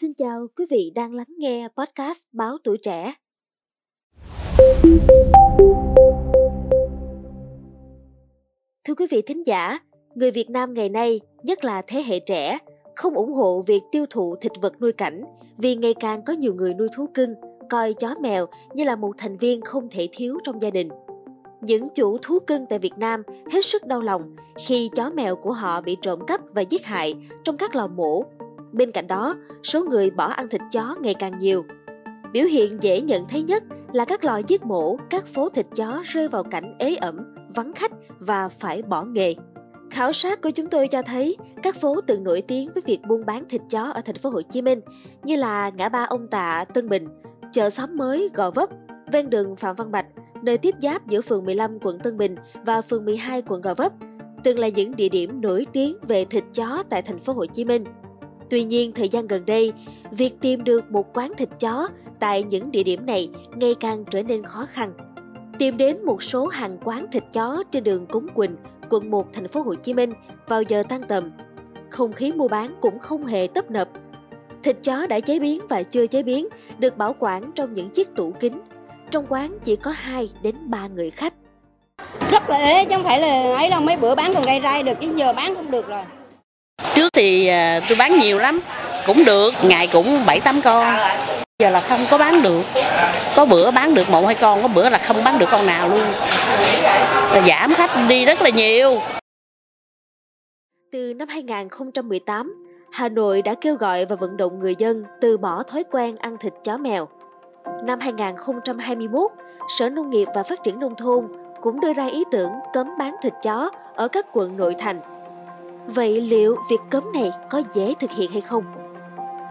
Xin chào quý vị đang lắng nghe podcast Báo Tuổi Trẻ. Thưa quý vị thính giả, người Việt Nam ngày nay, nhất là thế hệ trẻ, không ủng hộ việc tiêu thụ thịt vật nuôi cảnh vì ngày càng có nhiều người nuôi thú cưng, coi chó mèo như là một thành viên không thể thiếu trong gia đình. Những chủ thú cưng tại Việt Nam hết sức đau lòng khi chó mèo của họ bị trộm cắp và giết hại trong các lò mổ. Bên cạnh đó, số người bỏ ăn thịt chó ngày càng nhiều. Biểu hiện dễ nhận thấy nhất là các lò giết mổ, các phố thịt chó rơi vào cảnh ế ẩm, vắng khách và phải bỏ nghề. Khảo sát của chúng tôi cho thấy các phố từng nổi tiếng với việc buôn bán thịt chó ở thành phố Hồ Chí Minh như là ngã ba Ông Tạ, Tân Bình, chợ xóm mới Gò Vấp, ven đường Phạm Văn Bạch, nơi tiếp giáp giữa phường 15 quận Tân Bình và phường 12 quận Gò Vấp, từng là những địa điểm nổi tiếng về thịt chó tại thành phố Hồ Chí Minh. Tuy nhiên, thời gian gần đây, việc tìm được một quán thịt chó tại những địa điểm này ngày càng trở nên khó khăn. Tìm đến một số hàng quán thịt chó trên đường Cống Quỳnh, quận 1 thành phố Hồ Chí Minh vào giờ tan tầm, không khí mua bán cũng không hề tấp nập. Thịt chó đã chế biến và chưa chế biến được bảo quản trong những chiếc tủ kính. Trong quán chỉ có 2 đến 3 người khách. Rất là ế chứ không phải là ấy đâu mấy bữa bán còn rai rai được chứ giờ bán không được rồi. Trước thì à, tôi bán nhiều lắm, cũng được, ngày cũng 7 8 con. Giờ là không có bán được. Có bữa bán được một hai con, có bữa là không bán được con nào luôn. Là giảm khách đi rất là nhiều. Từ năm 2018, Hà Nội đã kêu gọi và vận động người dân từ bỏ thói quen ăn thịt chó mèo. Năm 2021, Sở Nông nghiệp và Phát triển Nông thôn cũng đưa ra ý tưởng cấm bán thịt chó ở các quận nội thành. Vậy liệu việc cấm này có dễ thực hiện hay không?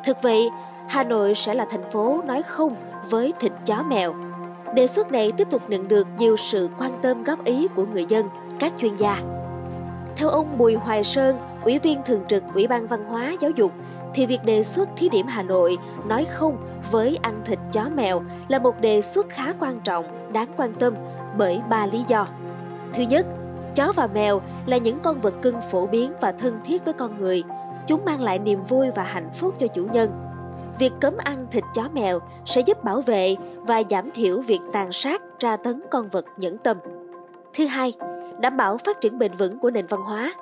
Thực vậy, Hà Nội sẽ là thành phố nói không với thịt chó mèo. Đề xuất này tiếp tục nhận được nhiều sự quan tâm góp ý của người dân, các chuyên gia. Theo ông Bùi Hoài Sơn, Ủy viên thường trực Ủy ban Văn hóa Giáo dục, thì việc đề xuất thí điểm Hà Nội nói không với ăn thịt chó mèo là một đề xuất khá quan trọng, đáng quan tâm bởi ba lý do. Thứ nhất, chó và mèo là những con vật cưng phổ biến và thân thiết với con người. Chúng mang lại niềm vui và hạnh phúc cho chủ nhân. Việc cấm ăn thịt chó mèo sẽ giúp bảo vệ và giảm thiểu việc tàn sát, tra tấn con vật nhẫn tâm. Thứ hai, đảm bảo phát triển bền vững của nền văn hóa.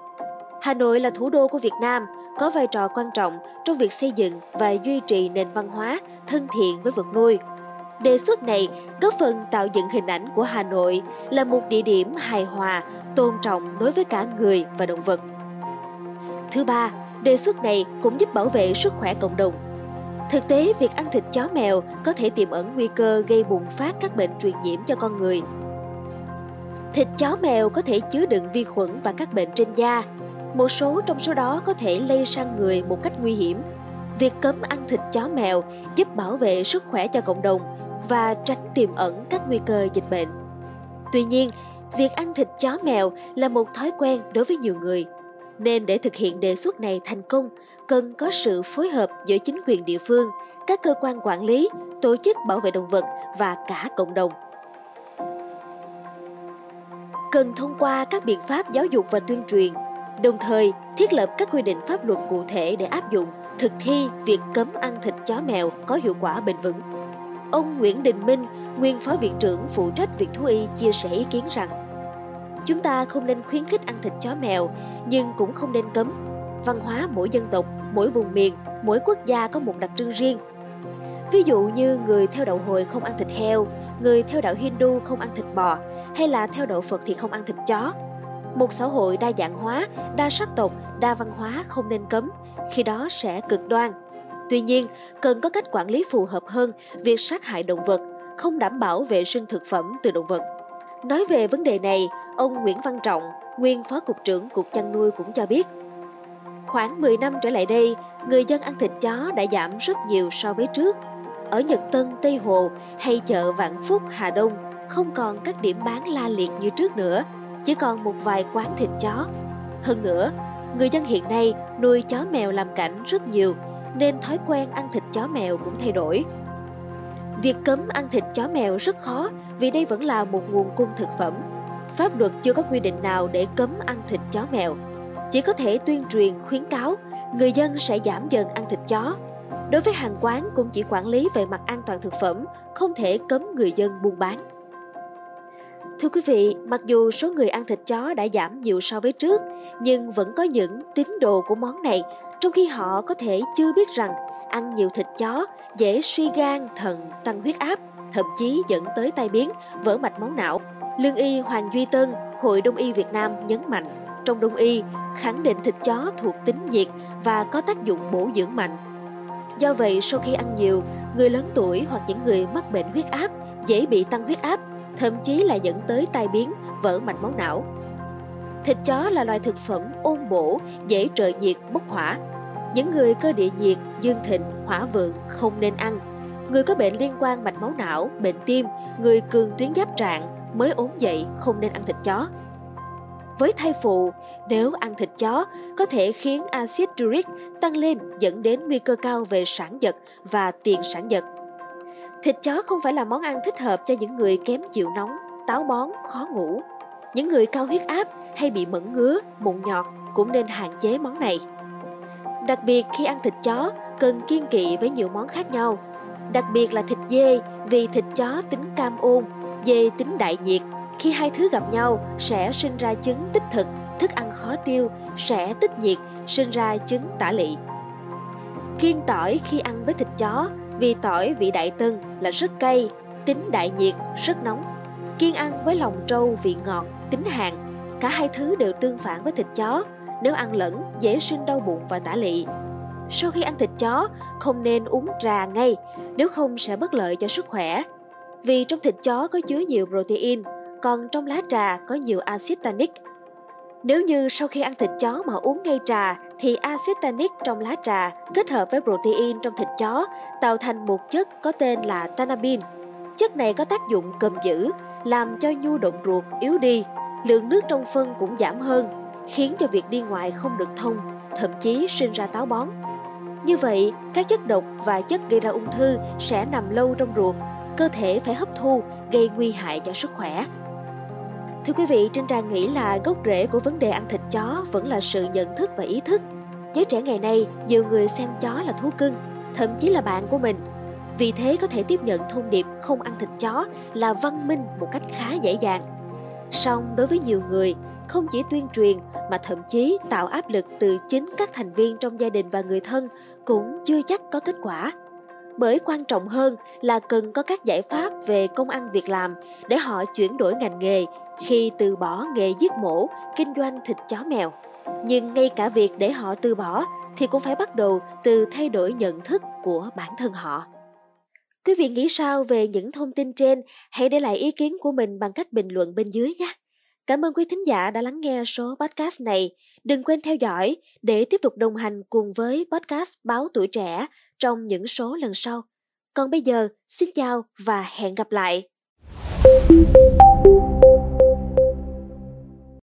Hà Nội là thủ đô của Việt Nam, có vai trò quan trọng trong việc xây dựng và duy trì nền văn hóa thân thiện với vật nuôi. Đề xuất này góp phần tạo dựng hình ảnh của Hà Nội là một địa điểm hài hòa, tôn trọng đối với cả người và động vật. Thứ ba, đề xuất này cũng giúp bảo vệ sức khỏe cộng đồng. Thực tế, việc ăn thịt chó mèo có thể tiềm ẩn nguy cơ gây bùng phát các bệnh truyền nhiễm cho con người. Thịt chó mèo có thể chứa đựng vi khuẩn và các bệnh trên da. Một số trong số đó có thể lây sang người một cách nguy hiểm. Việc cấm ăn thịt chó mèo giúp bảo vệ sức khỏe cho cộng đồng và tránh tiềm ẩn các nguy cơ dịch bệnh. Tuy nhiên, việc ăn thịt chó mèo là một thói quen đối với nhiều người. Nên để thực hiện đề xuất này thành công, cần có sự phối hợp giữa chính quyền địa phương, các cơ quan quản lý, tổ chức bảo vệ động vật và cả cộng đồng. Cần thông qua các biện pháp giáo dục và tuyên truyền, đồng thời thiết lập các quy định pháp luật cụ thể để áp dụng, thực thi việc cấm ăn thịt chó mèo có hiệu quả bền vững. Ông Nguyễn Đình Minh, nguyên phó viện trưởng phụ trách việc thú y chia sẻ ý kiến rằng Chúng ta không nên khuyến khích ăn thịt chó mèo, nhưng cũng không nên cấm. Văn hóa mỗi dân tộc, mỗi vùng miền, mỗi quốc gia có một đặc trưng riêng. Ví dụ như người theo đạo Hồi không ăn thịt heo, người theo đạo Hindu không ăn thịt bò, hay là theo đạo Phật thì không ăn thịt chó. Một xã hội đa dạng hóa, đa sắc tộc, đa văn hóa không nên cấm, khi đó sẽ cực đoan. Tuy nhiên, cần có cách quản lý phù hợp hơn việc sát hại động vật, không đảm bảo vệ sinh thực phẩm từ động vật. Nói về vấn đề này, ông Nguyễn Văn Trọng, nguyên Phó Cục trưởng Cục Chăn nuôi cũng cho biết. Khoảng 10 năm trở lại đây, người dân ăn thịt chó đã giảm rất nhiều so với trước. Ở Nhật Tân, Tây Hồ hay chợ Vạn Phúc, Hà Đông không còn các điểm bán la liệt như trước nữa, chỉ còn một vài quán thịt chó. Hơn nữa, người dân hiện nay nuôi chó mèo làm cảnh rất nhiều nên thói quen ăn thịt chó mèo cũng thay đổi. Việc cấm ăn thịt chó mèo rất khó vì đây vẫn là một nguồn cung thực phẩm. Pháp luật chưa có quy định nào để cấm ăn thịt chó mèo. Chỉ có thể tuyên truyền khuyến cáo người dân sẽ giảm dần ăn thịt chó. Đối với hàng quán cũng chỉ quản lý về mặt an toàn thực phẩm, không thể cấm người dân buôn bán. Thưa quý vị, mặc dù số người ăn thịt chó đã giảm nhiều so với trước, nhưng vẫn có những tín đồ của món này, trong khi họ có thể chưa biết rằng ăn nhiều thịt chó dễ suy gan, thận, tăng huyết áp, thậm chí dẫn tới tai biến, vỡ mạch máu não. Lương y Hoàng Duy Tân, Hội Đông y Việt Nam nhấn mạnh, trong Đông y, khẳng định thịt chó thuộc tính nhiệt và có tác dụng bổ dưỡng mạnh. Do vậy, sau khi ăn nhiều, người lớn tuổi hoặc những người mắc bệnh huyết áp dễ bị tăng huyết áp, thậm chí là dẫn tới tai biến, vỡ mạch máu não. Thịt chó là loài thực phẩm ôn bổ, dễ trợ nhiệt, bốc hỏa. Những người cơ địa nhiệt, dương thịnh, hỏa vượng không nên ăn. Người có bệnh liên quan mạch máu não, bệnh tim, người cường tuyến giáp trạng mới ốm dậy không nên ăn thịt chó. Với thai phụ, nếu ăn thịt chó có thể khiến axit uric tăng lên dẫn đến nguy cơ cao về sản giật và tiền sản giật. Thịt chó không phải là món ăn thích hợp cho những người kém chịu nóng, táo bón, khó ngủ. Những người cao huyết áp hay bị mẩn ngứa, mụn nhọt cũng nên hạn chế món này. Đặc biệt khi ăn thịt chó, cần kiên kỵ với nhiều món khác nhau. Đặc biệt là thịt dê vì thịt chó tính cam ôn, dê tính đại nhiệt. Khi hai thứ gặp nhau sẽ sinh ra chứng tích thực, thức ăn khó tiêu, sẽ tích nhiệt, sinh ra chứng tả lị. Kiêng tỏi khi ăn với thịt chó vì tỏi vị đại tân là rất cay, tính đại nhiệt, rất nóng. Kiên ăn với lòng trâu vị ngọt, tính hàn. Cả hai thứ đều tương phản với thịt chó. Nếu ăn lẫn, dễ sinh đau bụng và tả lị. Sau khi ăn thịt chó, không nên uống trà ngay, nếu không sẽ bất lợi cho sức khỏe. Vì trong thịt chó có chứa nhiều protein, còn trong lá trà có nhiều axit tannic. Nếu như sau khi ăn thịt chó mà uống ngay trà thì axit tannic trong lá trà kết hợp với protein trong thịt chó tạo thành một chất có tên là tanabin. Chất này có tác dụng cầm giữ, làm cho nhu động ruột yếu đi, lượng nước trong phân cũng giảm hơn, khiến cho việc đi ngoài không được thông, thậm chí sinh ra táo bón. Như vậy, các chất độc và chất gây ra ung thư sẽ nằm lâu trong ruột, cơ thể phải hấp thu, gây nguy hại cho sức khỏe. Thưa quý vị, Trinh trang nghĩ là gốc rễ của vấn đề ăn thịt chó vẫn là sự nhận thức và ý thức. Giới trẻ ngày nay, nhiều người xem chó là thú cưng, thậm chí là bạn của mình. Vì thế có thể tiếp nhận thông điệp không ăn thịt chó là văn minh một cách khá dễ dàng. Song đối với nhiều người, không chỉ tuyên truyền mà thậm chí tạo áp lực từ chính các thành viên trong gia đình và người thân cũng chưa chắc có kết quả bởi quan trọng hơn là cần có các giải pháp về công ăn việc làm để họ chuyển đổi ngành nghề khi từ bỏ nghề giết mổ, kinh doanh thịt chó mèo. Nhưng ngay cả việc để họ từ bỏ thì cũng phải bắt đầu từ thay đổi nhận thức của bản thân họ. Quý vị nghĩ sao về những thông tin trên? Hãy để lại ý kiến của mình bằng cách bình luận bên dưới nhé. Cảm ơn quý thính giả đã lắng nghe số podcast này. Đừng quên theo dõi để tiếp tục đồng hành cùng với podcast Báo Tuổi Trẻ trong những số lần sau. Còn bây giờ, xin chào và hẹn gặp lại. thank you